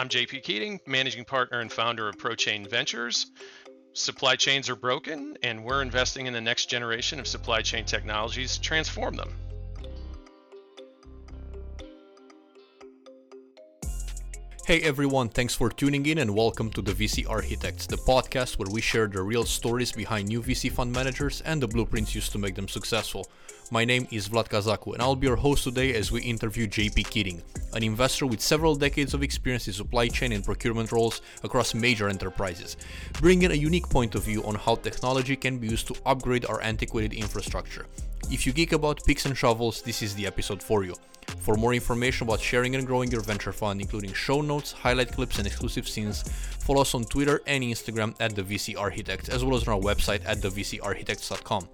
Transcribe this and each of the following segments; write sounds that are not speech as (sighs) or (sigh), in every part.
I'm JP Keating, managing partner and founder of ProChain Ventures. Supply chains are broken, and we're investing in the next generation of supply chain technologies to transform them. Hey everyone, thanks for tuning in and welcome to the VC Architects, the podcast where we share the real stories behind new VC fund managers and the blueprints used to make them successful. My name is Vlad Cazacu and I'll be your host today as we interview JP Keating, an investor with several decades of experience in supply chain and procurement roles across major enterprises, bringing a unique point of view on how technology can be used to upgrade our antiquated infrastructure. If you geek about picks and shovels, this is the episode for you. For more information about sharing and growing your venture fund, including show notes, highlight clips, and exclusive scenes, follow us on Twitter and Instagram at the VC Architects, as well as on our website at thevcarchitects.com.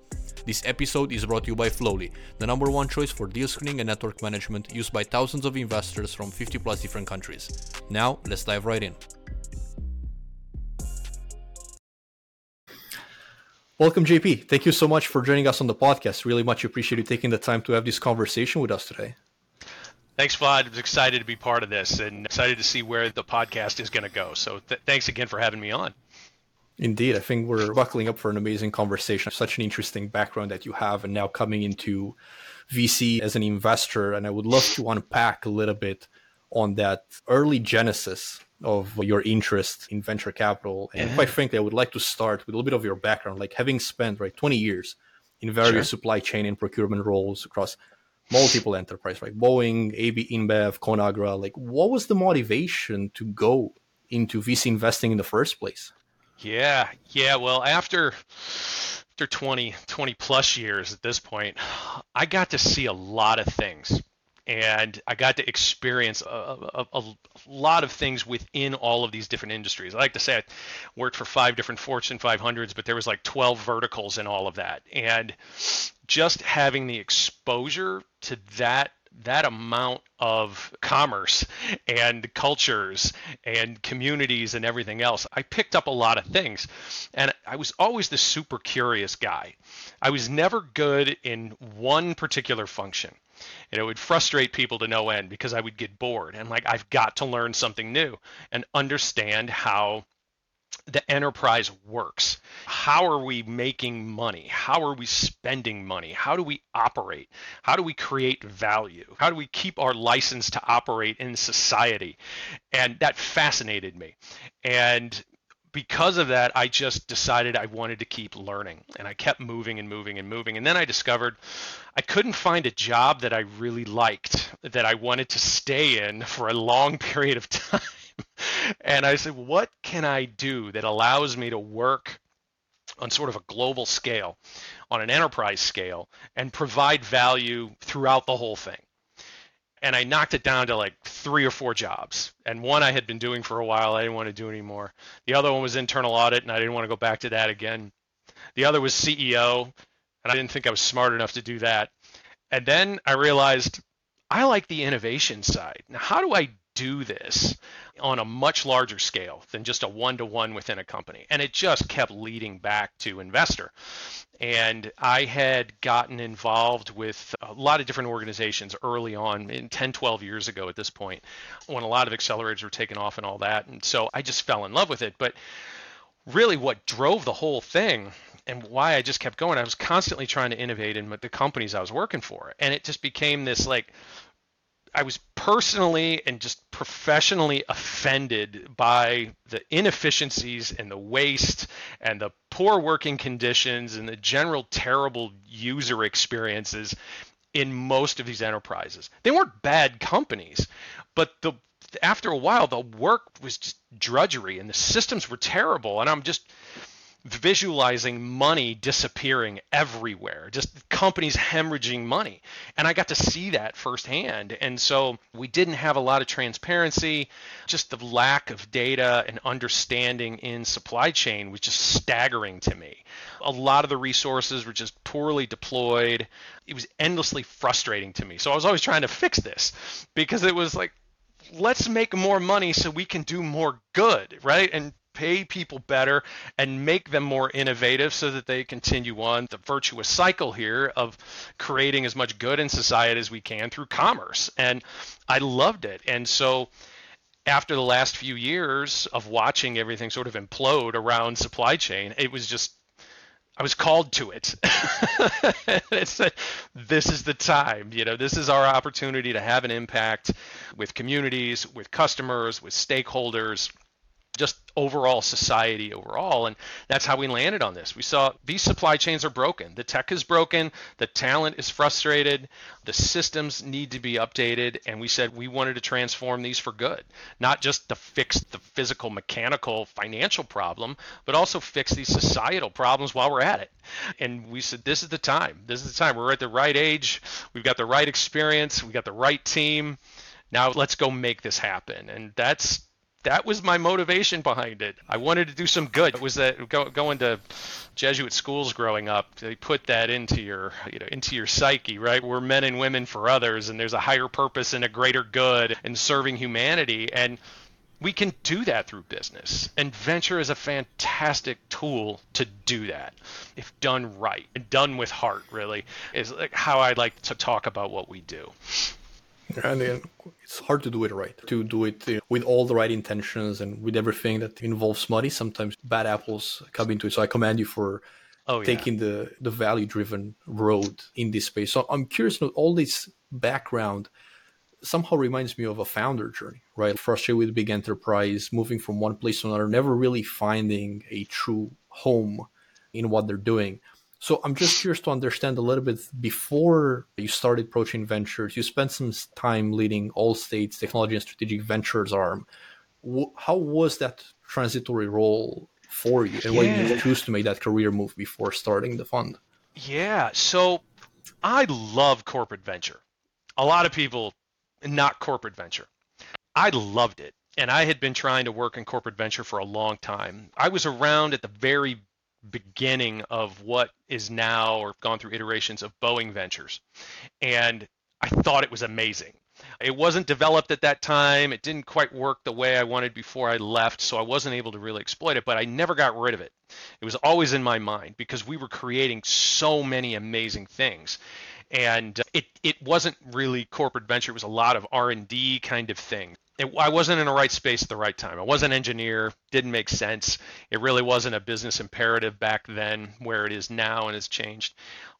This episode is brought to you by Flowlie, the number one choice for deal screening and network management used by thousands of investors from 50 plus different countries. Now, let's dive right in. Welcome, JP. Thank you so much for joining us on the podcast. Really much appreciate you taking the time to have this conversation with us today. Thanks, Vlad. I'm excited to be part of this and excited to see where the podcast is going to go. So th- thanks again for having me on. Indeed, I think we're buckling up for an amazing conversation. Such an interesting background that you have, and now coming into VC as an investor. And I would love to unpack a little bit on that early genesis of your interest in venture capital. And mm-hmm. quite frankly, I would like to start with a little bit of your background, like having spent right 20 years in various sure. supply chain and procurement roles across multiple enterprise, right? Boeing, AB InBev, Conagra. Like, what was the motivation to go into VC investing in the first place? Yeah, yeah. Well, after after 20, 20 plus years at this point, I got to see a lot of things. And I got to experience a, a, a, lot of things within all of these different industries. I like to say I worked for five different Fortune 500s, but there was like 12 verticals in all of that. And just having the exposure to that that amount of commerce and cultures and communities and everything else, I picked up a lot of things. And I was always the super curious guy. I was never good in one particular function. And it would frustrate people to no end because I would get bored and like, I've got to learn something new and understand how the enterprise works. How are we making money? How are we spending money? How do we operate? How do we create value? How do we keep our license to operate in society? And that fascinated me. And because of that, I just decided I wanted to keep learning and I kept moving and moving and moving. And then I discovered I couldn't find a job that I really liked, that I wanted to stay in for a long (laughs) period of time and I said, what can I do that allows me to work on sort of a global scale, on an enterprise scale, and provide value throughout the whole thing? And I knocked it down to like three or four jobs. And one I had been doing for a while, I didn't want to do anymore. The other one was internal audit, and I didn't want to go back to that again. The other was CEO, and I didn't think I was smart enough to do that. And then I realized I like the innovation side. Now, how do I do this on a much larger scale than just a one to one within a company. And it just kept leading back to investor. And I had gotten involved with a lot of different organizations early on, in 10, 12 years ago at this point, when a lot of accelerators were taken off and all that. And so I just fell in love with it. But really, what drove the whole thing and why I just kept going, I was constantly trying to innovate in the companies I was working for. And it just became this like I was personally and just professionally offended by the inefficiencies and the waste and the poor working conditions and the general terrible user experiences in most of these enterprises. They weren't bad companies, but the after a while the work was just drudgery and the systems were terrible and I'm just visualizing money disappearing everywhere, just companies hemorrhaging money. And I got to see that firsthand. And so we didn't have a lot of transparency. Just the lack of data and understanding in supply chain was just staggering to me. A lot of the resources were just poorly deployed. It was endlessly frustrating to me. So I was always trying to fix this because it was like, let's make more money so we can do more good, right? And pay people better and make them more innovative so that they continue on the virtuous cycle here of creating as much good in society as we can through commerce. And I loved it. And so after the last few years of watching everything sort of implode around supply chain, it was just I was called to it. (laughs) it's a, this is the time. You know, this is our opportunity to have an impact with communities, with customers, with stakeholders, just overall society overall. And that's how we landed on this. We saw these supply chains are broken. The tech is broken. The talent is frustrated. The systems need to be updated. And we said we wanted to transform these for good, not just to fix the physical, mechanical, financial problem, but also fix these societal problems while we're at it. And we said, this is the time. This is the time. We're at the right age. We've got the right experience. We've got the right team. Now let's go make this happen. And that's that was my motivation behind it. I wanted to do some good. It was that go, going to Jesuit schools growing up. They put that into your you know into your psyche, right? We're men and women for others, and there's a higher purpose and a greater good in serving humanity, and we can do that through business. And venture is a fantastic tool to do that if done right and done with heart. Really is how I like to talk about what we do. And it's hard to do it right, to do it uh, with all the right intentions and with everything that involves money. Sometimes bad apples come into it. So I commend you for oh, taking yeah. the, the value driven road in this space. So I'm curious, all this background somehow reminds me of a founder journey, right? Frustrated with big enterprise, moving from one place to another, never really finding a true home in what they're doing. So I'm just curious to understand a little bit before you started Prochain Ventures, you spent some time leading Allstate's technology and strategic ventures arm. How was that transitory role for you? And yeah. why did you choose to make that career move before starting the fund? Yeah. So I love corporate venture. A lot of people not corporate venture. I loved it. And I had been trying to work in corporate venture for a long time. I was around at the very beginning of what is now or gone through iterations of Boeing Ventures. And I thought it was amazing. It wasn't developed at that time. It didn't quite work the way I wanted before I left, so I wasn't able to really exploit it, but I never got rid of it. It was always in my mind because we were creating so many amazing things. And it, it wasn't really corporate venture, it was a lot of R&D kind of thing it, I wasn't in the right space at the right time. I wasn't an engineer, didn't make sense. It really wasn't a business imperative back then where it is now and has changed.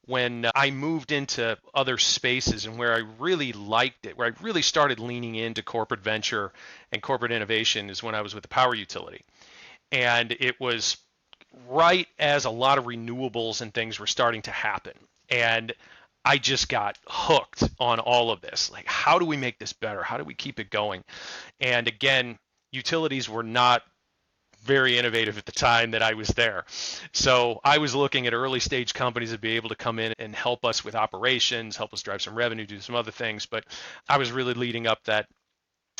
When uh, I moved into other spaces and where I really liked it, where I really started leaning into corporate venture and corporate innovation is when I was with the power utility. And it was right as a lot of renewables and things were starting to happen. And I just got hooked on all of this. Like, how do we make this better? How do we keep it going? And again, utilities were not very innovative at the time that I was there. So I was looking at early stage companies to be able to come in and help us with operations, help us drive some revenue, do some other things. But I was really leading up that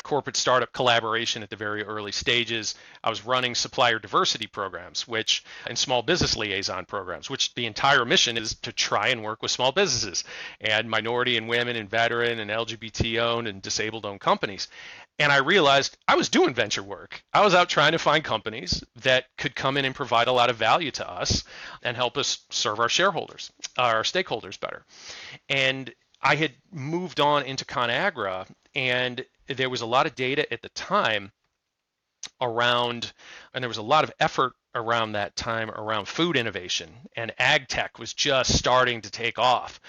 corporate startup collaboration at the very early stages. I was running supplier diversity programs, which and small business liaison programs, which the entire mission is to try and work with small businesses and minority and women and veteran and LGBT owned and disabled owned companies. And I realized I was doing venture work. I was out trying to find companies that could come in and provide a lot of value to us and help us serve our shareholders, our stakeholders better. And I had moved on into ConAgra and there was a lot of data at the time around, and there was a lot of effort around that time around food innovation, and ag tech was just starting to take off.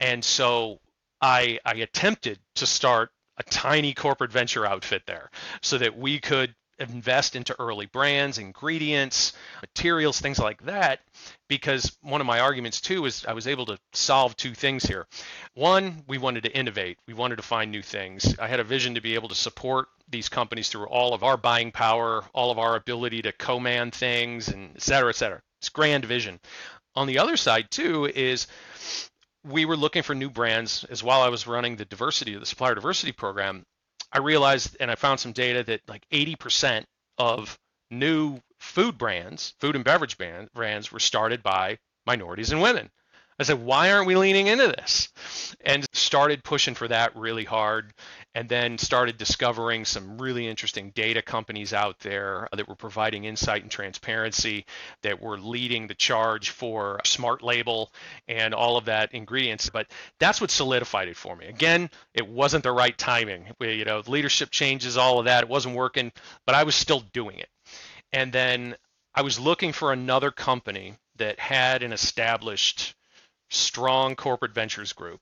And so I, I attempted to start a tiny corporate venture outfit there so that we could invest into early brands, ingredients, materials, things like that. Because one of my arguments too is I was able to solve two things here. One, we wanted to innovate, we wanted to find new things. I had a vision to be able to support these companies through all of our buying power, all of our ability to command things, and et cetera, et cetera. It's grand vision. On the other side too is we were looking for new brands as while I was running the diversity, the supplier diversity program. I realized and I found some data that like 80% of new food brands, food and beverage brands, were started by minorities and women. I said, why aren't we leaning into this? And started pushing for that really hard. And then started discovering some really interesting data companies out there that were providing insight and transparency, that were leading the charge for smart label and all of that ingredients. But that's what solidified it for me. Again, it wasn't the right timing. We, you know, leadership changes, all of that. It wasn't working, but I was still doing it. And then I was looking for another company that had an established strong corporate ventures group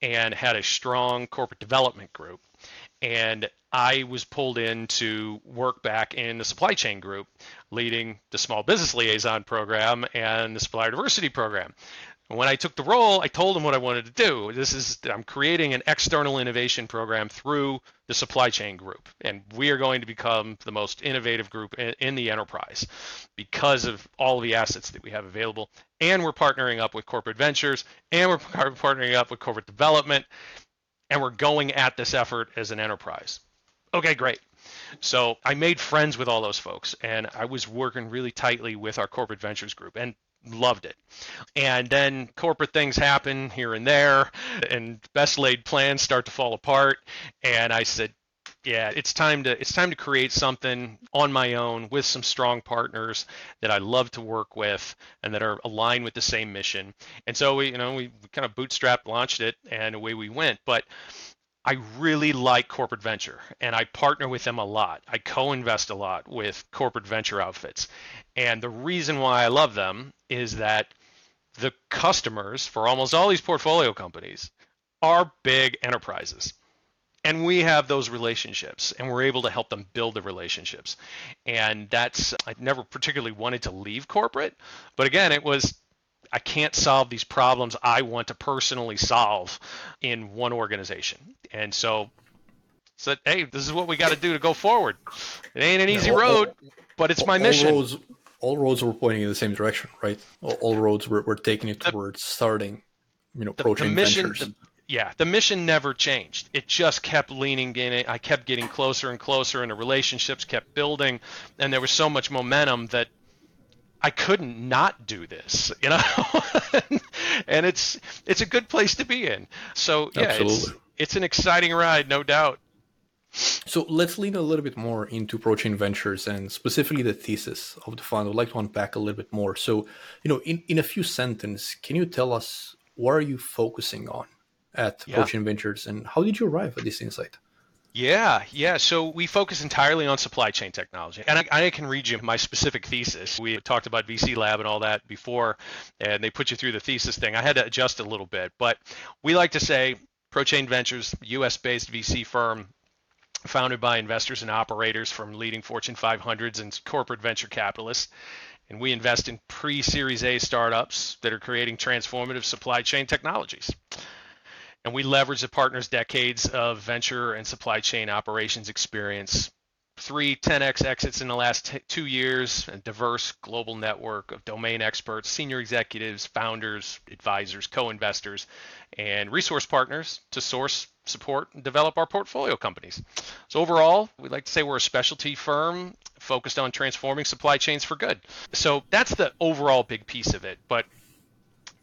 and had a strong corporate development group. And I was pulled in to work back in the supply chain group, leading the small business liaison program and the supplier diversity program. And when I took the role, I told them what I wanted to do. This is I'm creating an external innovation program through the supply chain group, and we are going to become the most innovative group in, in the enterprise because of all of the assets that we have available. And we're partnering up with corporate ventures, and we're (laughs) partnering up with corporate development, and we're going at this effort as an enterprise. Okay, great. So I made friends with all those folks, and I was working really tightly with our corporate ventures group. And loved it. And then corporate things happen here and there, and best laid plans start to fall apart. And I said, yeah, it's time to it's time to create something on my own with some strong partners that I love to work with and that are aligned with the same mission. And so we, you know, we, kind of bootstrapped, launched it, and away we went. But I really like corporate venture and I partner with them a lot. I co invest a lot with corporate venture outfits. And the reason why I love them is that the customers for almost all these portfolio companies are big enterprises. And we have those relationships and we're able to help them build the relationships. And that's, I never particularly wanted to leave corporate. But again, it was I can't solve these problems I want to personally solve in one organization. And so said, hey, this is what we got to do to go forward. It ain't an easy yeah, all, road, all, but it's my all mission. Roads, all roads were pointing in the same direction, right? All, roads were, were taking it towards the, starting, you know, approaching the mission, ventures. The, yeah, the mission never changed. It just kept leaning in it. I kept getting closer and closer, and the relationships kept building, and there was so much momentum that I couldn't not do this, you know. (laughs) and it's it's a good place to be in. So yeah, it's it's an exciting ride, no doubt. So let's lean a little bit more into ProChain Ventures and specifically the thesis of the fund. I'd like to unpack a little bit more. So, you know, in, in a few sentences, can you tell us what are you focusing on at yeah. ProChain Ventures and how did you arrive at this insight? Yeah, yeah. So we focus entirely on supply chain technology. And I, I, can read you my specific thesis. We talked about VC Lab and all that before, and they put you through the thesis thing. I had to adjust a little bit, but we like to say ProChain Ventures, US based VC firm, founded by investors and operators from leading Fortune 500s and corporate venture capitalists. And we invest in pre Series A startups that are creating transformative supply chain technologies and we leverage the partner's decades of venture and supply chain operations experience. Three 10x exits in the last t- two years, a diverse global network of domain experts, senior executives, founders, advisors, co investors, and resource partners to source, support, and develop our portfolio companies. So, overall, we'd like to say we're a specialty firm focused on transforming supply chains for good. So, that's the overall big piece of it. But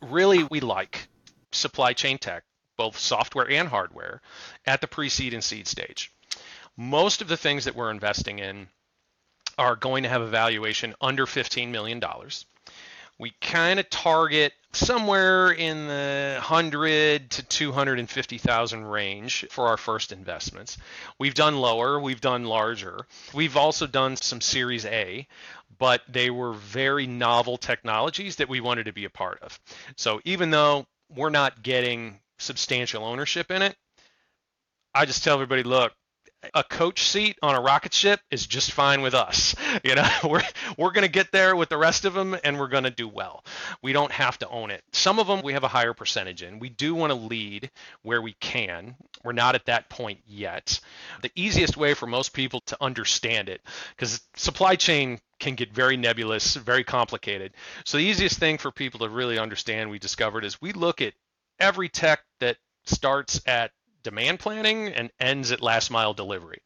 really, we like supply chain tech both software and hardware, at the pre-seed and seed stage. Most of the things that we're investing in are going to have a valuation under $15 million. We kind of target somewhere in the 100 to 250,000 range for our first investments. We've done lower, we've done larger. We've also done some Series A, but they were very novel technologies that we wanted to be a part of. So even though we're not getting substantial ownership in it. I just tell everybody, look, a coach seat on a rocket ship is just fine with us. (laughs) You know, (laughs) we're we're going to get there with the rest of them and we're going to do well. We don't have to own it. Some of them we have a higher percentage in. We do want to lead where we can. We're not at that point yet. The easiest way for most people to understand it cuz supply chain can get very nebulous, very complicated. So the easiest thing for people to really understand we discovered is we look at every tech that starts at demand planning and ends at last mile delivery.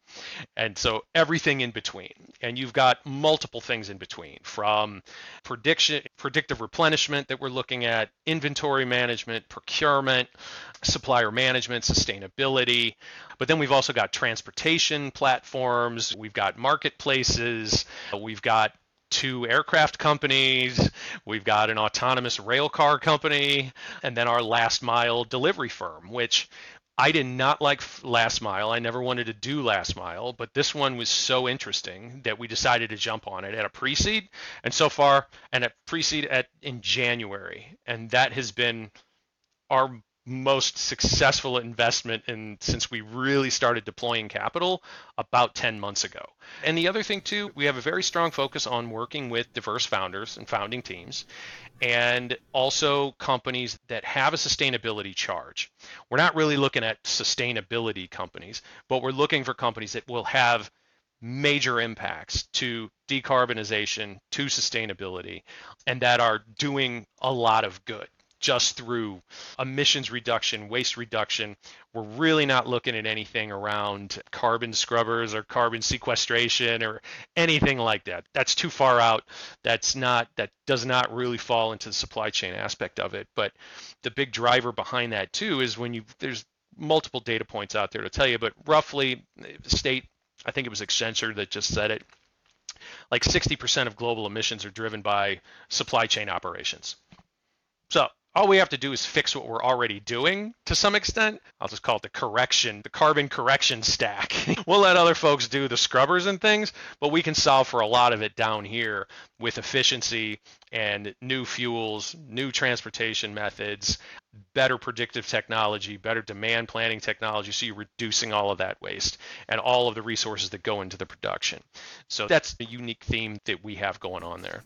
And so everything in between. And you've got multiple things in between from prediction predictive replenishment that we're looking at, inventory management, procurement, supplier management, sustainability. But then we've also got transportation platforms, we've got marketplaces, we've got two aircraft companies, we've got an autonomous rail car company, and then our last mile delivery firm, which I did not like last mile. I never wanted to do last mile, but this one was so interesting that we decided to jump on it at a pre-seed, and so far, and at pre-seed at in January, and that has been our most successful investment in since we really started deploying capital about 10 months ago. And the other thing too, we have a very strong focus on working with diverse founders and founding teams and also companies that have a sustainability charge. We're not really looking at sustainability companies, but we're looking for companies that will have major impacts to decarbonization, to sustainability, and that are doing a lot of good just through emissions reduction, waste reduction. We're really not looking at anything around carbon scrubbers or carbon sequestration or anything like that. That's too far out. That's not that does not really fall into the supply chain aspect of it. But the big driver behind that too is when you there's multiple data points out there to tell you, but roughly state I think it was Accenture that just said it like 60% of global emissions are driven by supply chain operations. So all we have to do is fix what we're already doing to some extent. I'll just call it the correction, the carbon correction stack. (laughs) we'll let other folks do the scrubbers and things, but we can solve for a lot of it down here with efficiency and new fuels, new transportation methods, better predictive technology, better demand planning technology. So you're reducing all of that waste and all of the resources that go into the production. So that's the unique theme that we have going on there.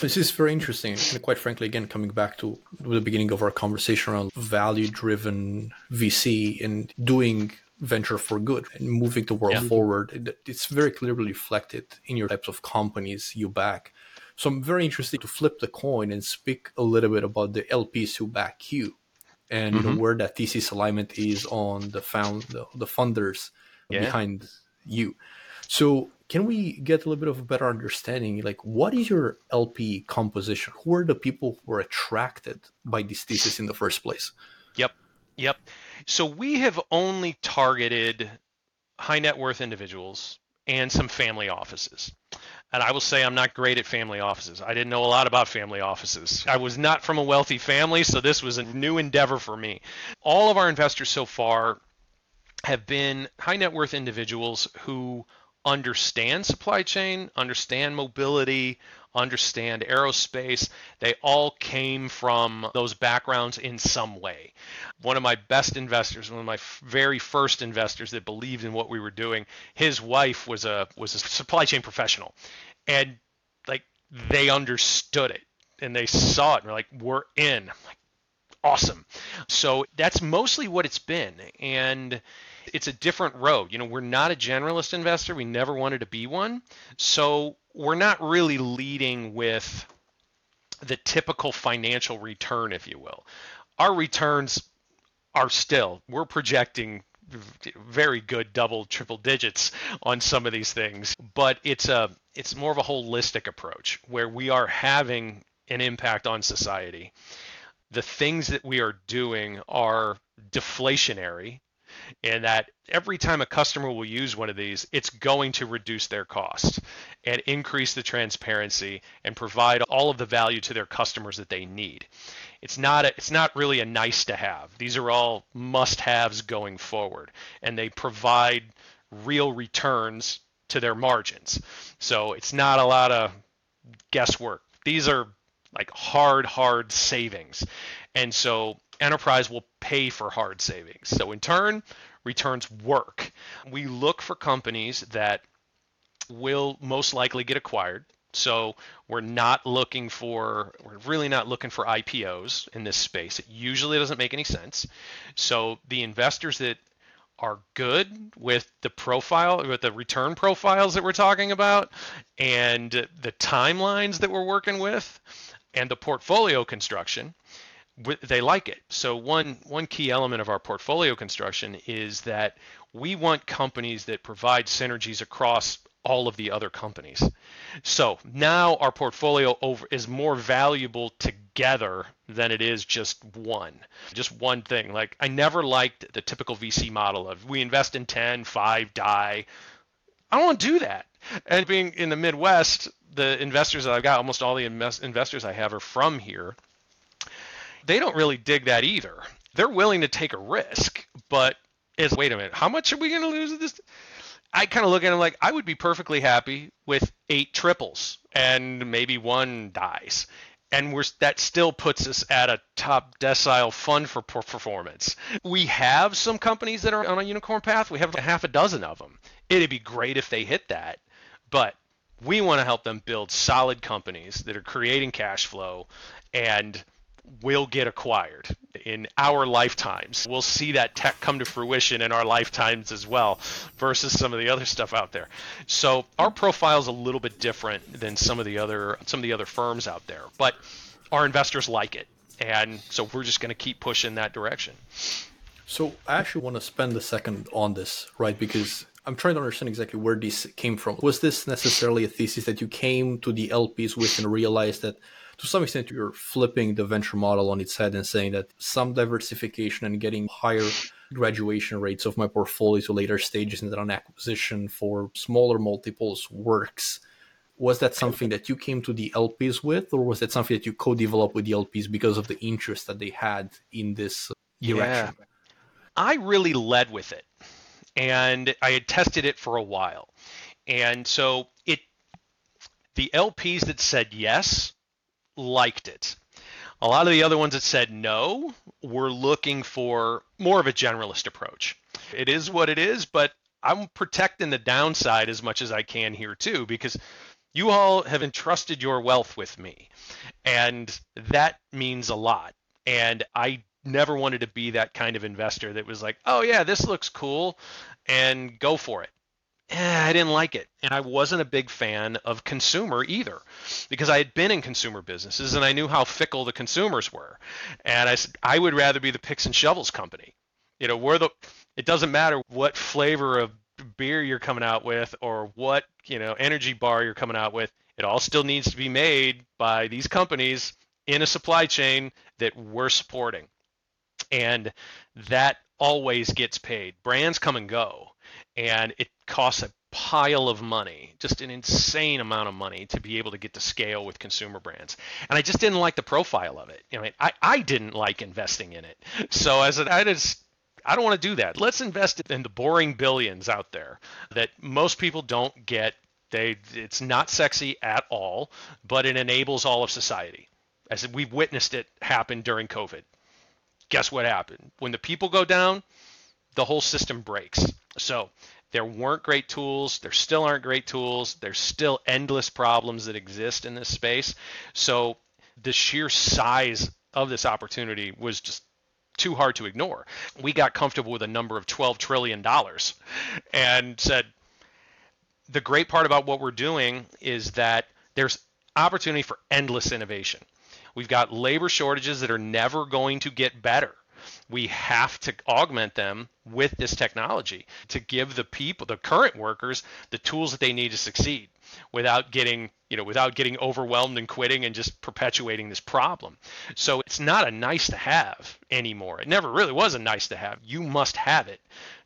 This is very interesting. And quite frankly, again, coming back to the beginning of our conversation around value driven VC and doing venture for good and moving the world yeah. forward, it's very clearly reflected in your types of companies you back. So I'm very interested to flip the coin and speak a little bit about the LPs who back you and mm-hmm. where that thesis alignment is on the found the, the funders yeah. behind you. So can we get a little bit of a better understanding? Like, what is your LP composition? Who are the people who are attracted by this thesis in the first place? Yep, yep. So we have only targeted high net worth individuals and some family offices. And I will say I'm not great at family offices. I didn't know a lot about family offices. I was not from a wealthy family, so this was a new endeavor for me. All of our investors so far have been high net worth individuals who understand supply chain, understand mobility, understand aerospace. They all came from those backgrounds in some way. One of my best investors, one of my very first investors that believed in what we were doing, his wife was a was a supply chain professional. And like they understood it and they saw it and they're like, we're in. Awesome. So that's mostly what it's been. And it's a different road. You know, we're not a generalist investor. We never wanted to be one. So we're not really leading with the typical financial return, if you will. Our returns are still, we're projecting very good double triple digits on some of these things but it's a it's more of a holistic approach where we are having an impact on society the things that we are doing are deflationary in that every time a customer will use one of these, it's going to reduce their cost and increase the transparency and provide all of the value to their customers that they need. It's not a, it's not really a nice to have. These are all must-haves going forward, and they provide real returns to their margins. So it's not a lot of guesswork. These are like hard, hard savings. And so enterprise will pay for hard savings. So in turn, returns work. We look for companies that will most likely get acquired. So we're not looking for, we're really not looking for IPOs in this space. It usually doesn't make any sense. So the investors that are good with the profile, with the return profiles that we're talking about, and the timelines that we're working with, and the portfolio construction, they like it. So one one key element of our portfolio construction is that we want companies that provide synergies across all of the other companies. So now our portfolio over is more valuable together than it is just one. Just one thing. Like I never liked the typical VC model of we invest in 10, 5, die. I don't want to do that. And being in the Midwest, the investors that I've got, almost all the investors I have are from here. They don't really dig that either. They're willing to take a risk, but it's wait a minute, how much are we going to lose this? I kind of look at it like I would be perfectly happy with eight triples and maybe one dies. And we're, that still puts us at a top decile fund for performance. We have some companies that are on a unicorn path. We have half a dozen of them. It'd be great if they hit that, but we want to help them build solid companies that are creating cash flow and will get acquired in our lifetimes. We'll see that tech come to fruition in our lifetimes as well versus some of the other stuff out there. So our profile is a little bit different than some of the other some of the other firms out there, but our investors like it. And so we're just going to keep pushing that direction. So I actually want to spend a second on this, right? Because I'm trying to understand exactly where this came from. Was this necessarily a thesis that you came to the LPs with and realized that to some extent you're flipping the venture model on its head and saying that some diversification and getting higher graduation rates of my portfolio to later stages and then an acquisition for smaller multiples works was that something that you came to the LPs with, or was that something that you co-developed with the LPs because of the interest that they had in this uh, direction? Yeah. I really led with it, and I had tested it for a while, and so it the LPs that said yes liked it. A lot of the other ones that said no were looking for more of a generalist approach. It is what it is, but I'm protecting the downside as much as I can here too, because you all have entrusted your wealth with me, and that means a lot. And I never wanted to be that kind of investor that was like, oh, yeah, this looks cool, and go for it eh, I didn't like it. And I wasn't a big fan of consumer either because I had been in consumer businesses and I knew how fickle the consumers were. And I said, I would rather be the picks and shovels company. You know, we're the, it doesn't matter what flavor of beer you're coming out with or what, you know, energy bar you're coming out with. It all still needs to be made by these companies in a supply chain that we're supporting. And that always gets paid. Brands come and go and it costs a pile of money, just an insane amount of money to be able to get to scale with consumer brands. And I just didn't like the profile of it. You know, I, I didn't like investing in it. So as I just I don't want to do that. Let's invest in the boring billions out there that most people don't get. They it's not sexy at all, but it enables all of society. As we've witnessed it happen during COVID. Guess what happened? When the people go down, the whole system breaks. So there weren't great tools. There still aren't great tools. There's still endless problems that exist in this space. So the sheer size of this opportunity was just too hard to ignore. We got comfortable with a number of $12 trillion and said, the great part about what we're doing is that there's opportunity for endless innovation. We've got labor shortages that are never going to get better we have to augment them with this technology to give the people the current workers the tools that they need to succeed without getting you know without getting overwhelmed and quitting and just perpetuating this problem. So it's not a nice to have anymore. It never really was a nice to have. You must have it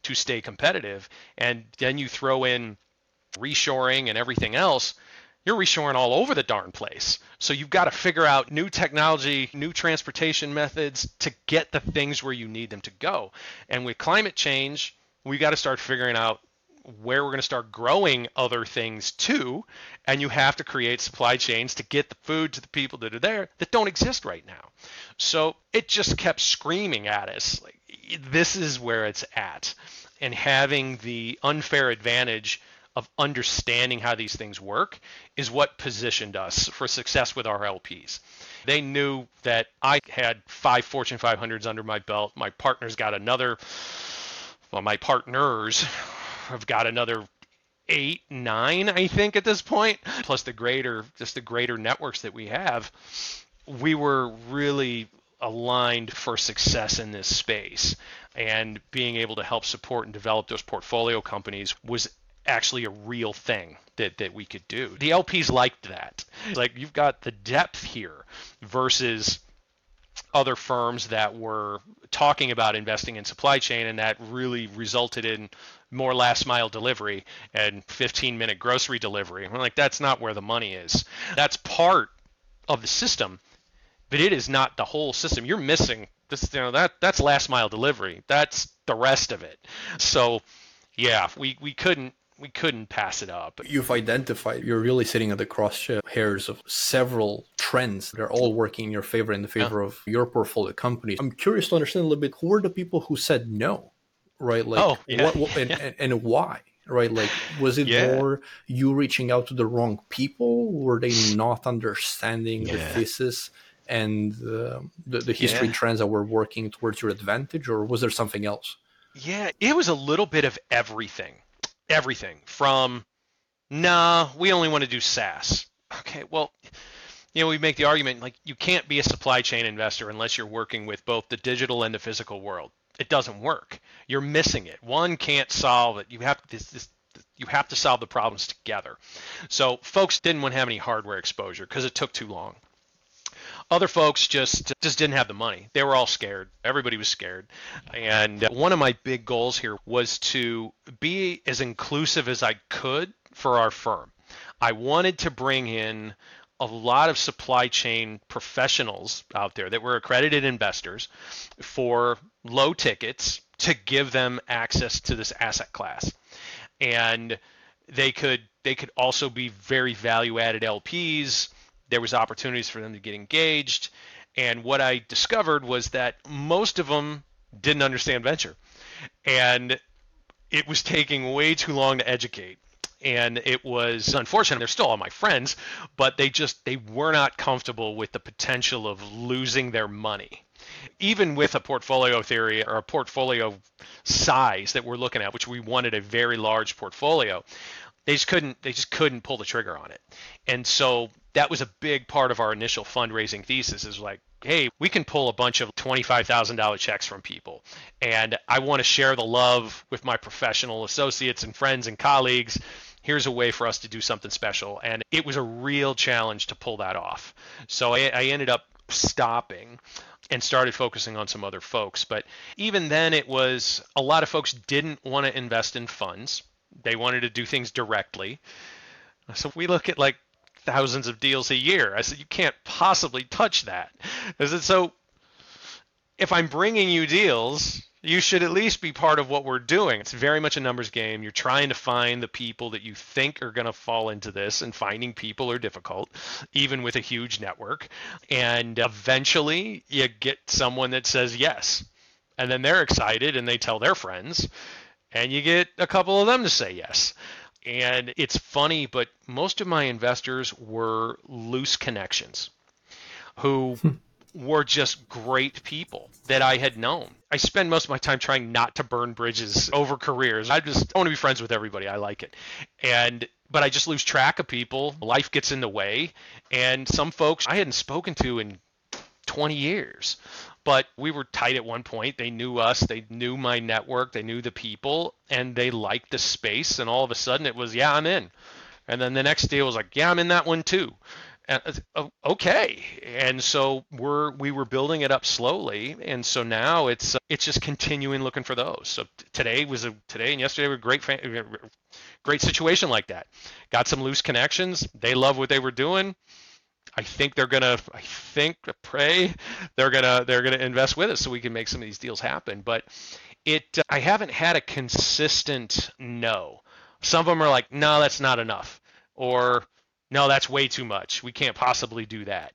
to stay competitive. And then you throw in reshoring and everything else you're reshoring all over the darn place. So you've got to figure out new technology, new transportation methods to get the things where you need them to go. And with climate change, we've got to start figuring out where we're going to start growing other things too. And you have to create supply chains to get the food to the people that are there that don't exist right now. So it just kept screaming at us like, this is where it's at. And having the unfair advantage of understanding how these things work is what positioned us for success with our LPs. They knew that I had five Fortune 500s under my belt. My partners got another, well, my partners have got another eight, nine, I think, at this point, plus the greater, just the greater networks that we have. We were really aligned for success in this space and being able to help support and develop those portfolio companies was actually a real thing that, that we could do. The LPs liked that. Like you've got the depth here versus other firms that were talking about investing in supply chain and that really resulted in more last mile delivery and 15 minute grocery delivery. We're like, that's not where the money is. That's part of the system, but it is not the whole system. You're missing this, you know, that that's last mile delivery. That's the rest of it. So yeah, we, we couldn't we couldn't pass it up. You've identified, you're really sitting at the crosshairs of several trends. They're all working in your favor, in the favor yeah. of your portfolio companies. I'm curious to understand a little bit who were the people who said no, right? Like, oh, yeah. what, what and, and, and, why? Right, like was it yeah. more you reaching out to the wrong people? Were they not understanding the thesis and uh, the, the history trends that were working towards your advantage, or was there something else? Yeah, it was a little bit of everything everything from nah, we only want to do SaaS. Okay, well, you know, we make the argument like you can't be a supply chain investor unless you're working with both the digital and the physical world. It doesn't work. You're missing it. One can't solve it. You have this, this you have to solve the problems together. So folks didn't want to have any hardware exposure because it took too long. Other folks just just didn't have the money. They were all scared. Everybody was scared. And uh, one of my big goals here was to be as inclusive as I could for our firm. I wanted to bring in a lot of supply chain professionals out there that were accredited investors for low tickets to give them access to this asset class. And they could they could also be very value added LPs there was opportunities for them to get engaged. And what I discovered was that most of them didn't understand venture. And it was taking way too long to educate. And it was unfortunate. They're still all my friends, but they just they were not comfortable with the potential of losing their money. Even with a portfolio theory or a portfolio size that we're looking at, which we wanted a very large portfolio, they just couldn't they just couldn't pull the trigger on it. And so that was a big part of our initial fundraising thesis is like hey we can pull a bunch of $25000 checks from people. And i want to share the love with my professional associates and friends and colleagues. Here's a way for us to do something special. And it was a real challenge to pull that off. So i, I ended up stopping and started focusing on some other folks. But even then it was a lot of folks didn't want to invest in funds they wanted to do things directly so we look at like thousands of deals a year. I said, you can't possibly touch that. I said, so if I'm bringing you deals, you should at least be part of what we're doing. It's very much a numbers game. You're trying to find the people that you think are going to fall into this, and finding people are difficult, even with a huge network. And eventually, you get someone that says yes. And then they're excited and they tell their friends, and you get a couple of them to say yes. And it's funny, but most of my investors were loose connections who hmm. were just great people that I had known. I spend most of my time trying not to burn bridges over careers. I just I want to be friends with everybody. I like it. And but I just lose track of people. Life gets in the way. And some folks I hadn't spoken to in 20 years but we were tight at one point. They knew us, they knew my network, they knew the people, and they liked the space. And all of a sudden, it was, yeah, I'm in. And then the next deal was like, yeah, I'm in that one too. And, uh, okay, and so we're we were building it up slowly, and so now it's uh, it's just continuing looking for those. So today was a today and yesterday were great great situation like that. Got some loose connections. They love what they were doing I think they're gonna. I think pray they're gonna they're gonna invest with us so we can make some of these deals happen. But it I haven't had a consistent no. Some of them are like, no, that's not enough, or no, that's way too much. We can't possibly do that.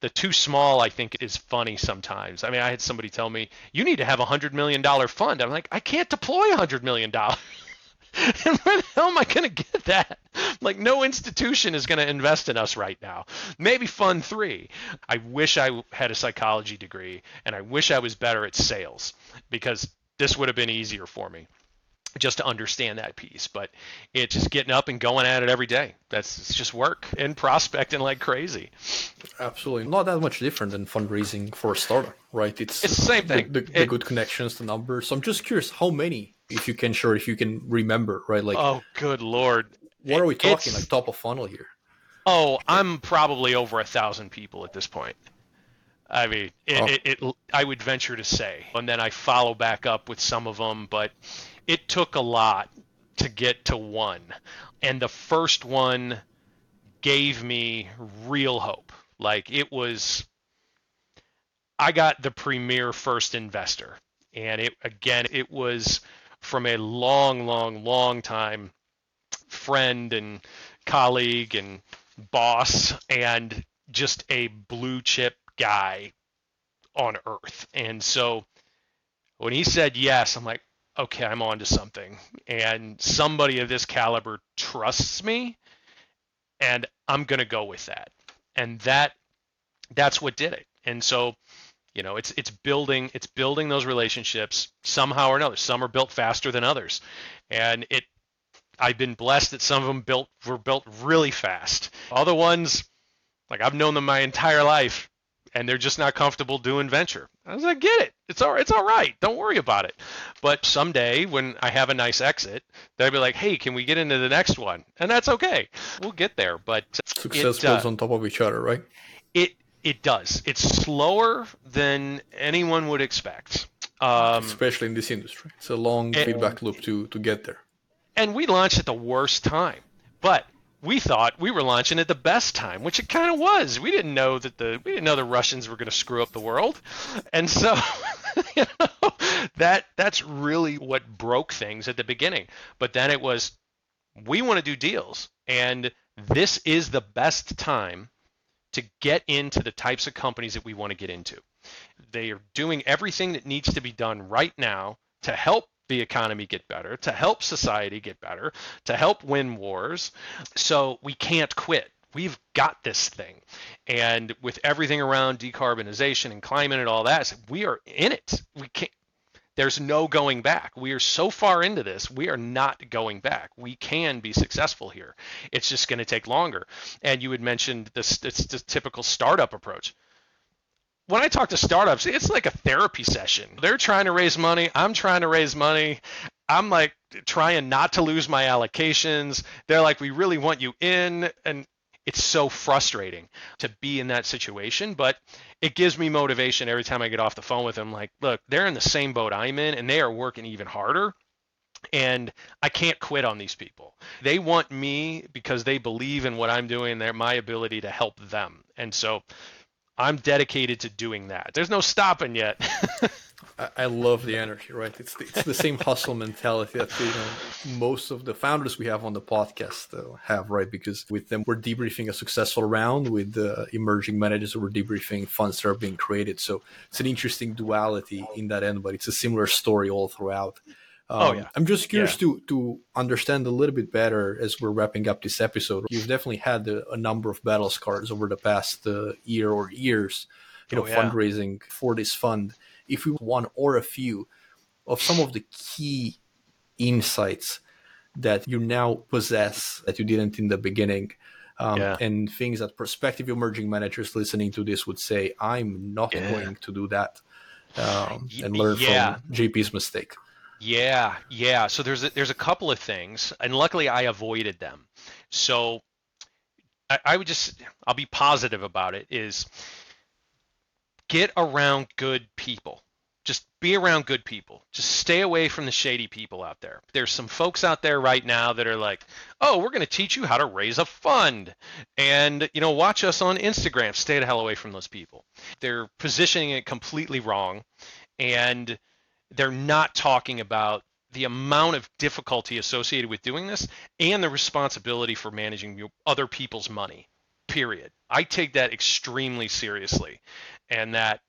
The too small, I think, is funny sometimes. I mean, I had somebody tell me, you need to have a hundred million dollar fund. I'm like, I can't deploy a hundred million dollars. (laughs) and where the hell am I going to get that? Like, no institution is going to invest in us right now. Maybe Fund 3. I wish I had a psychology degree, and I wish I was better at sales because this would have been easier for me. just to understand that piece. But it's just getting up and going at it every day. That's it's just work and prospecting like crazy. Absolutely, not that much different than fundraising for a startup, right? It's it's the same thing. The, the, the good connections, the numbers. So I'm just curious, how many, if you can, sure, if you can remember, right? Like, oh, good lord, what are we talking? It's, like top of funnel here? Oh, I'm probably over a thousand people at this point. I mean, it, oh. it, it, I would venture to say, and then I follow back up with some of them, but it took a lot to get to one. And the first one gave me real hope. Like it was, I got the premier first investor. And it, again, it was from a long, long, long time friend and colleague and boss and just a blue chip guy on earth. And so when he said yes, I'm like, okay, I'm on to something. And somebody of this caliber trusts me and I'm going to go with that. And that that's what did it. And so, you know, it's it's building it's building those relationships somehow or another. Some are built faster than others. And it I've been blessed that some of them built were built really fast. Other ones like I've known them my entire life and they're just not comfortable doing venture. I was like, get it. It's all it's all right. Don't worry about it. But someday when I have a nice exit, they'll be like, hey, can we get into the next one? And that's okay. We'll get there. But success it, builds uh, on top of each other, right? It it does. It's slower than anyone would expect. Um, Especially in this industry, it's a long and, feedback loop to to get there. And we launched at the worst time, but we thought we were launching at the best time, which it kind of was. We didn't know that the we didn't know the Russians were going to screw up the world, and so (laughs) you know, that that's really what broke things at the beginning. But then it was, we want to do deals, and this is the best time to get into the types of companies that we want to get into. They are doing everything that needs to be done right now to help the economy get better, to help society get better, to help win wars. So we can't quit. We've got this thing. And with everything around decarbonization and climate and all that, we are in it. We can't there's no going back. We are so far into this, we are not going back. We can be successful here. It's just going to take longer. And you had mentioned this, it's the typical startup approach when I talk to startups, it's like a therapy session. They're trying to raise money. I'm trying to raise money. I'm like trying not to lose my allocations. They're like, we really want you in. And it's so frustrating to be in that situation, but it gives me motivation every time I get off the phone with them. Like, look, they're in the same boat I'm in and they are working even harder. And I can't quit on these people. They want me because they believe in what I'm doing, their my ability to help them. And so I'm dedicated to doing that. There's no stopping yet. (laughs) I love the energy, right? It's the, it's the same hustle mentality that you know most of the founders we have on the podcast uh, have, right? Because with them, we're debriefing a successful round with the emerging managers. We're debriefing funds that are being created. So it's an interesting duality in that end, but it's a similar story all throughout. Oh, um, oh yeah. I'm just curious yeah. to to understand a little bit better as we're wrapping up this episode. You've definitely had a, a number of battle scars over the past uh, year or years, you know, oh, yeah. fundraising for this fund. If you one or a few of some of the key insights that you now possess that you didn't in the beginning. Um, yeah. and things that prospective emerging managers listening to this would say, I'm not going to do that um, and learn from JP's mistake. Yeah, yeah. So there's a, there's a couple of things, and luckily I avoided them. So I, I would just I'll be positive about it. Is get around good people. Just be around good people. Just stay away from the shady people out there. There's some folks out there right now that are like, "Oh, we're going to teach you how to raise a fund." And, you know, watch us on Instagram. Stay the hell away from those people. They're positioning it completely wrong. And they're not talking about the amount of difficulty associated with doing this and the responsibility for managing other people's money period. I take that extremely seriously and that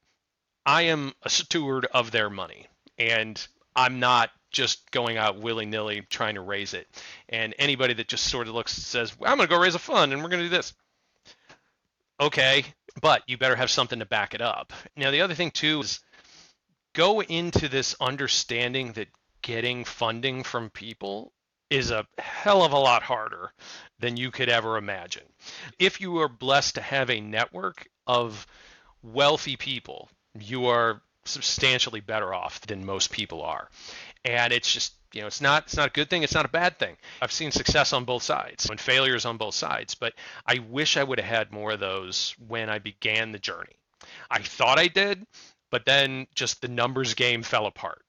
i am a steward of their money and i'm not just going out willy-nilly trying to raise it. And anybody that just sort of looks says i'm going to go raise a fund and we're going to do this. Okay but you better have something to back it up. Now the other thing too is go into this understanding that getting funding from people is a hell of a lot harder than you could ever imagine. If you are blessed to have a network of wealthy people, you are substantially better off than most people are. And it's just you know it's not it's not a good thing it's not a bad thing i've seen success on both sides and failures on both sides but i wish i would have had more of those when i began the journey i thought i did but then just the numbers game fell apart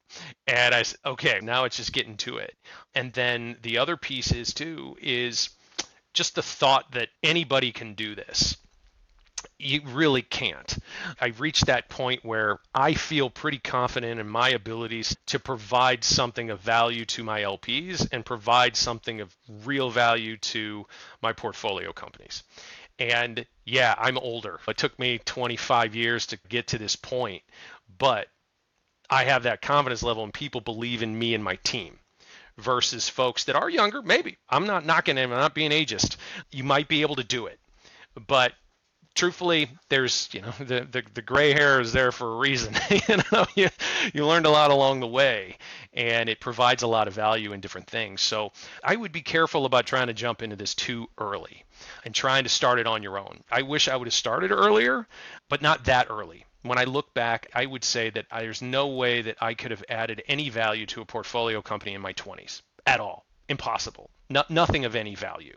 and i said okay now it's just getting to it and then the other piece is too is just the thought that anybody can do this you really can't. I've reached that point where I feel pretty confident in my abilities to provide something of value to my LPs and provide something of real value to my portfolio companies. And yeah, I'm older. It took me 25 years to get to this point, but I have that confidence level and people believe in me and my team versus folks that are younger. Maybe I'm not knocking them, I'm not being ageist. You might be able to do it, but truthfully, there's you know the, the, the gray hair is there for a reason. (laughs) you know, you, you learned a lot along the way, and it provides a lot of value in different things. So I would be careful about trying to jump into this too early and trying to start it on your own. I wish I would have started earlier, but not that early. When I look back, I would say that there's no way that I could have added any value to a portfolio company in my 20s at all. Impossible. No, nothing of any value.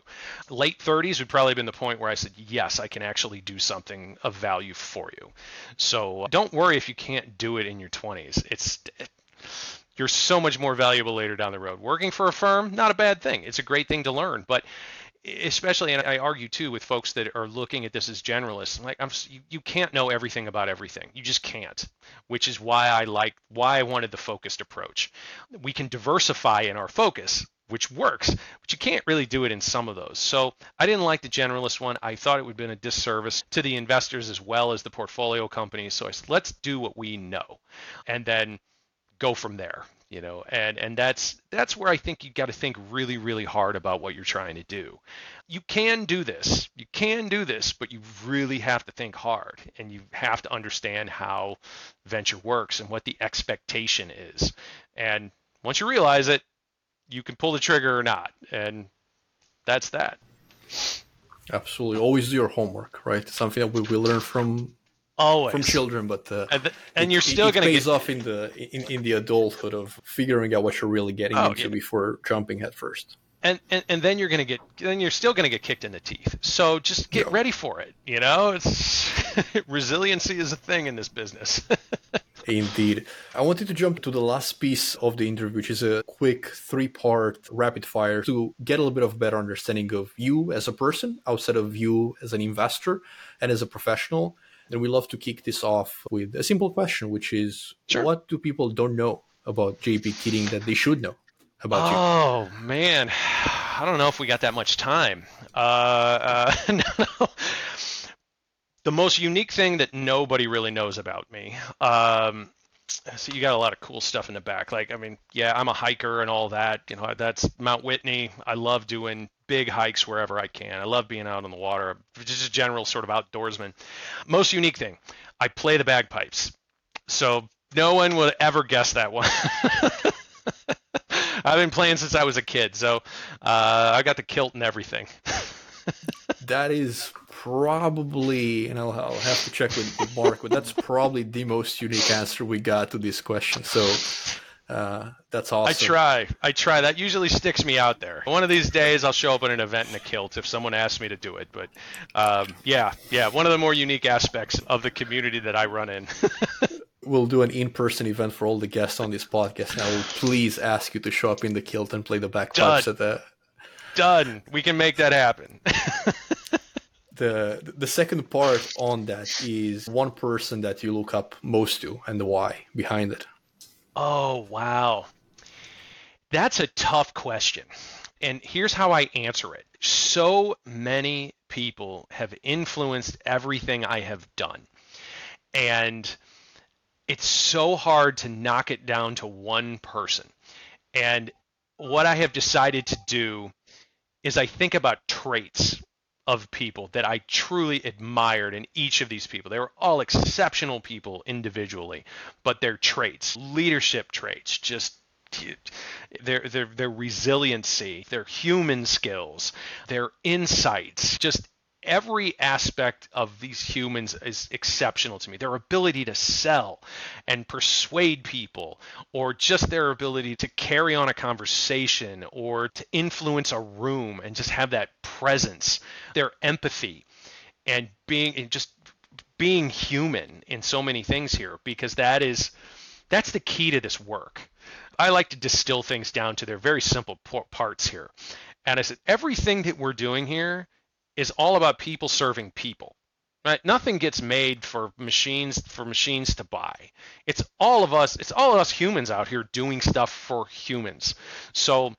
Late 30s would probably have been the point where I said, yes, I can actually do something of value for you. So uh, don't worry if you can't do it in your 20s. It's it, you're so much more valuable later down the road. Working for a firm, not a bad thing. It's a great thing to learn, but especially and I argue too with folks that are looking at this as generalists like I'm you, you can't know everything about everything you just can't which is why I like why I wanted the focused approach we can diversify in our focus which works, but you can't really do it in some of those. So I didn't like the generalist one. I thought it would have been a disservice to the investors as well as the portfolio companies. So I said, let's do what we know and then go from there. You know, and and that's that's where I think you got to think really really hard about what you're trying to do. You can do this, you can do this, but you really have to think hard, and you have to understand how venture works and what the expectation is. And once you realize it, you can pull the trigger or not, and that's that. Absolutely, always do your homework, right? Something that we, we learn from always from children, but uh, and, the, and it, you're still going to pays get... off in the in, in the adulthood of figuring out what you're really getting oh, into yeah. before jumping head first. And, and and then you're to get then you're still going to get kicked in the teeth. So just get yeah. ready for it. You know, it's (laughs) resiliency is a thing in this business. (laughs) Indeed. I wanted to jump to the last piece of the interview, which is a quick three part rapid fire to get a little bit of better understanding of you as a person, outside of you as an investor and as a professional. And we love to kick this off with a simple question, which is sure. what do people don't know about JP Keating that they should know about oh, you? Oh, man. (sighs) I don't know if we got that much time. Uh, uh, (laughs) no, no the most unique thing that nobody really knows about me. Um, so you got a lot of cool stuff in the back. Like, I mean, yeah, I'm a hiker and all that. You know, that's Mount Whitney. I love doing big hikes wherever I can. I love being out on the water. Just a general sort of outdoorsman. Most unique thing, I play the bagpipes. So no one would ever guess that one. (laughs) I've been playing since I was a kid, so uh, I got the kilt and everything. (laughs) that is probably, and I'll, I'll have to check with, with Mark, but that's probably the most unique answer we got to this question. So uh, that's awesome. I try. I try. That usually sticks me out there. One of these days, I'll show up at an event in a kilt if someone asks me to do it. But um, yeah, yeah, one of the more unique aspects of the community that I run in. (laughs) we'll do an in-person event for all the guests on this podcast. And I will please ask you to show up in the kilt and play the bagpipes Done. at the. Done. We can make that happen (laughs) the the second part on that is one person that you look up most to and the why behind it. Oh wow, that's a tough question, and here's how I answer it. So many people have influenced everything I have done, and it's so hard to knock it down to one person. And what I have decided to do is I think about traits of people that I truly admired in each of these people. They were all exceptional people individually, but their traits, leadership traits, just their their their resiliency, their human skills, their insights, just every aspect of these humans is exceptional to me. Their ability to sell and persuade people, or just their ability to carry on a conversation or to influence a room and just have that presence, their empathy and being and just being human in so many things here because that is that's the key to this work. I like to distill things down to their very simple parts here. And I said everything that we're doing here is all about people serving people. Right? Nothing gets made for machines for machines to buy. It's all of us, it's all of us humans out here doing stuff for humans. So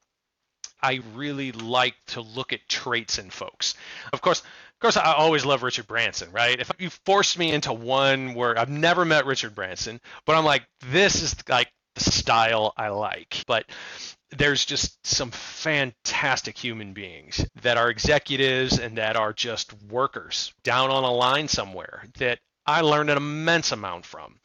I really like to look at traits in folks. Of course, of course, I always love Richard Branson, right? If you forced me into one where I've never met Richard Branson, but I'm like, this is like the style I like. But there's just some fantastic human beings that are executives and that are just workers down on a line somewhere that I learned an immense amount from.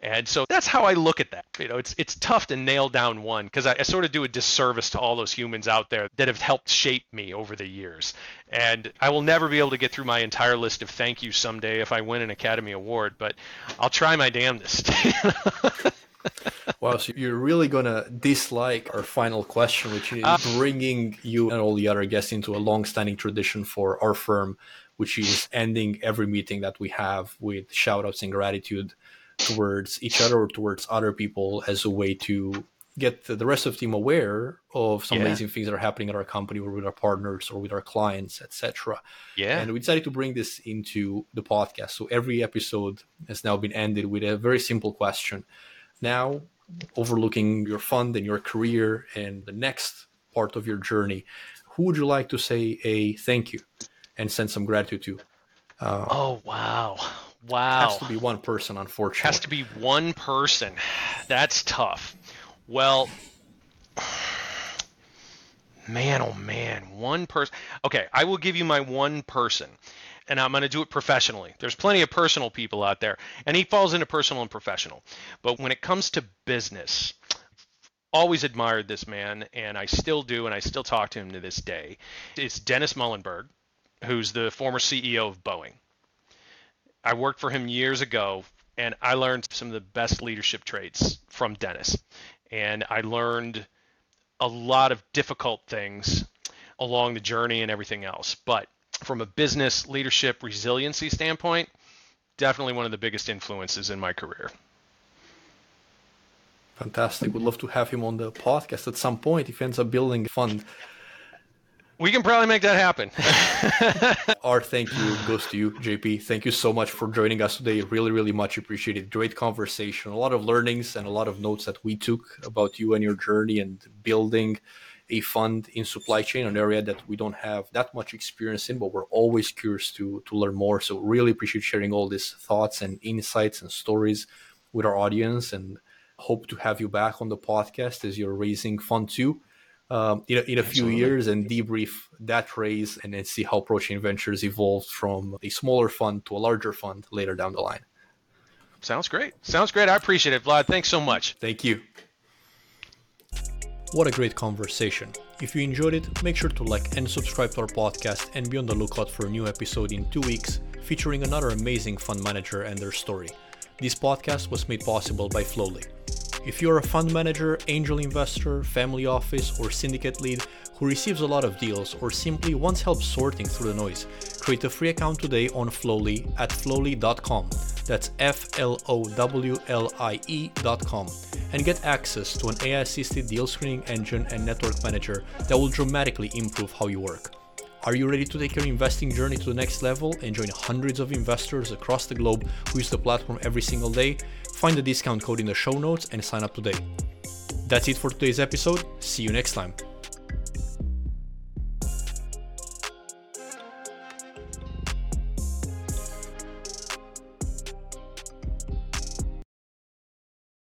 And so that's how I look at that. You know, it's it's tough to nail down one because I, I, sort of do a disservice to all those humans out there that have helped shape me over the years. And I will never be able to get through my entire list of thank yous someday if I win an Academy Award, but I'll try my damnedest. (laughs) (laughs) wow, so you're really gonna dislike our final question, which is uh, bringing you and all the other guests into a long-standing tradition for our firm, which is ending every meeting that we have with shout-outs and gratitude towards each other or towards other people as a way to get the rest of the team aware of some yeah. amazing things that are happening at our company or with our partners or with our clients, etc. Yeah. And we decided to bring this into the podcast. So every episode has now been ended with a very simple question now overlooking your fund and your career and the next part of your journey, who would you like to say a thank you and send some gratitude to? Uh, oh wow, wow! Has to be one person, unfortunately. Has to be one person. That's tough. Well, (sighs) man, oh man, one person. Okay, I will give you my one person and I'm going to do it professionally. There's plenty of personal people out there, and he falls into personal and professional. But when it comes to business, always admired this man, and I still do, and I still talk to him to this day. It's Dennis Muilenburg, who's the former CEO of Boeing. I worked for him years ago, and I learned some of the best leadership traits from Dennis. And I learned a lot of difficult things along the journey and everything else. But from a business leadership resiliency standpoint, definitely one of the biggest influences in my career. Fantastic. Would love to have him on the podcast at some point if he ends up building a fund. We can probably make that happen. (laughs) Our thank you goes to you, JP. Thank you so much for joining us today. Really, really much appreciated. Great conversation, a lot of learnings and a lot of notes that we took about you and your journey and building a fund in supply chain, an area that we don't have that much experience in, but we're always curious to to learn more. So really appreciate sharing all these thoughts and insights and stories with our audience, and hope to have you back on the podcast as you're raising fund two. Um, in, a, in a few years and debrief that raise and then see how ProChain Ventures evolved from a smaller fund to a larger fund later down the line. Sounds great. Sounds great. I appreciate it, Vlad. Thanks so much. Thank you. What a great conversation. If you enjoyed it, make sure to like and subscribe to our podcast and be on the lookout for a new episode in two weeks featuring another amazing fund manager and their story. This podcast was made possible by Flowlie. If you're a fund manager, angel investor, family office, or syndicate lead who receives a lot of deals or simply wants help sorting through the noise, create a free account today on Flowlie at flowlie.com. That's F L O W L I E.com and get access to an AI assisted deal screening engine and network manager that will dramatically improve how you work. Are you ready to take your investing journey to the next level and join hundreds of investors across the globe who use the platform every single day? Find the discount code in the show notes and sign up today. That's it for today's episode. See you next time.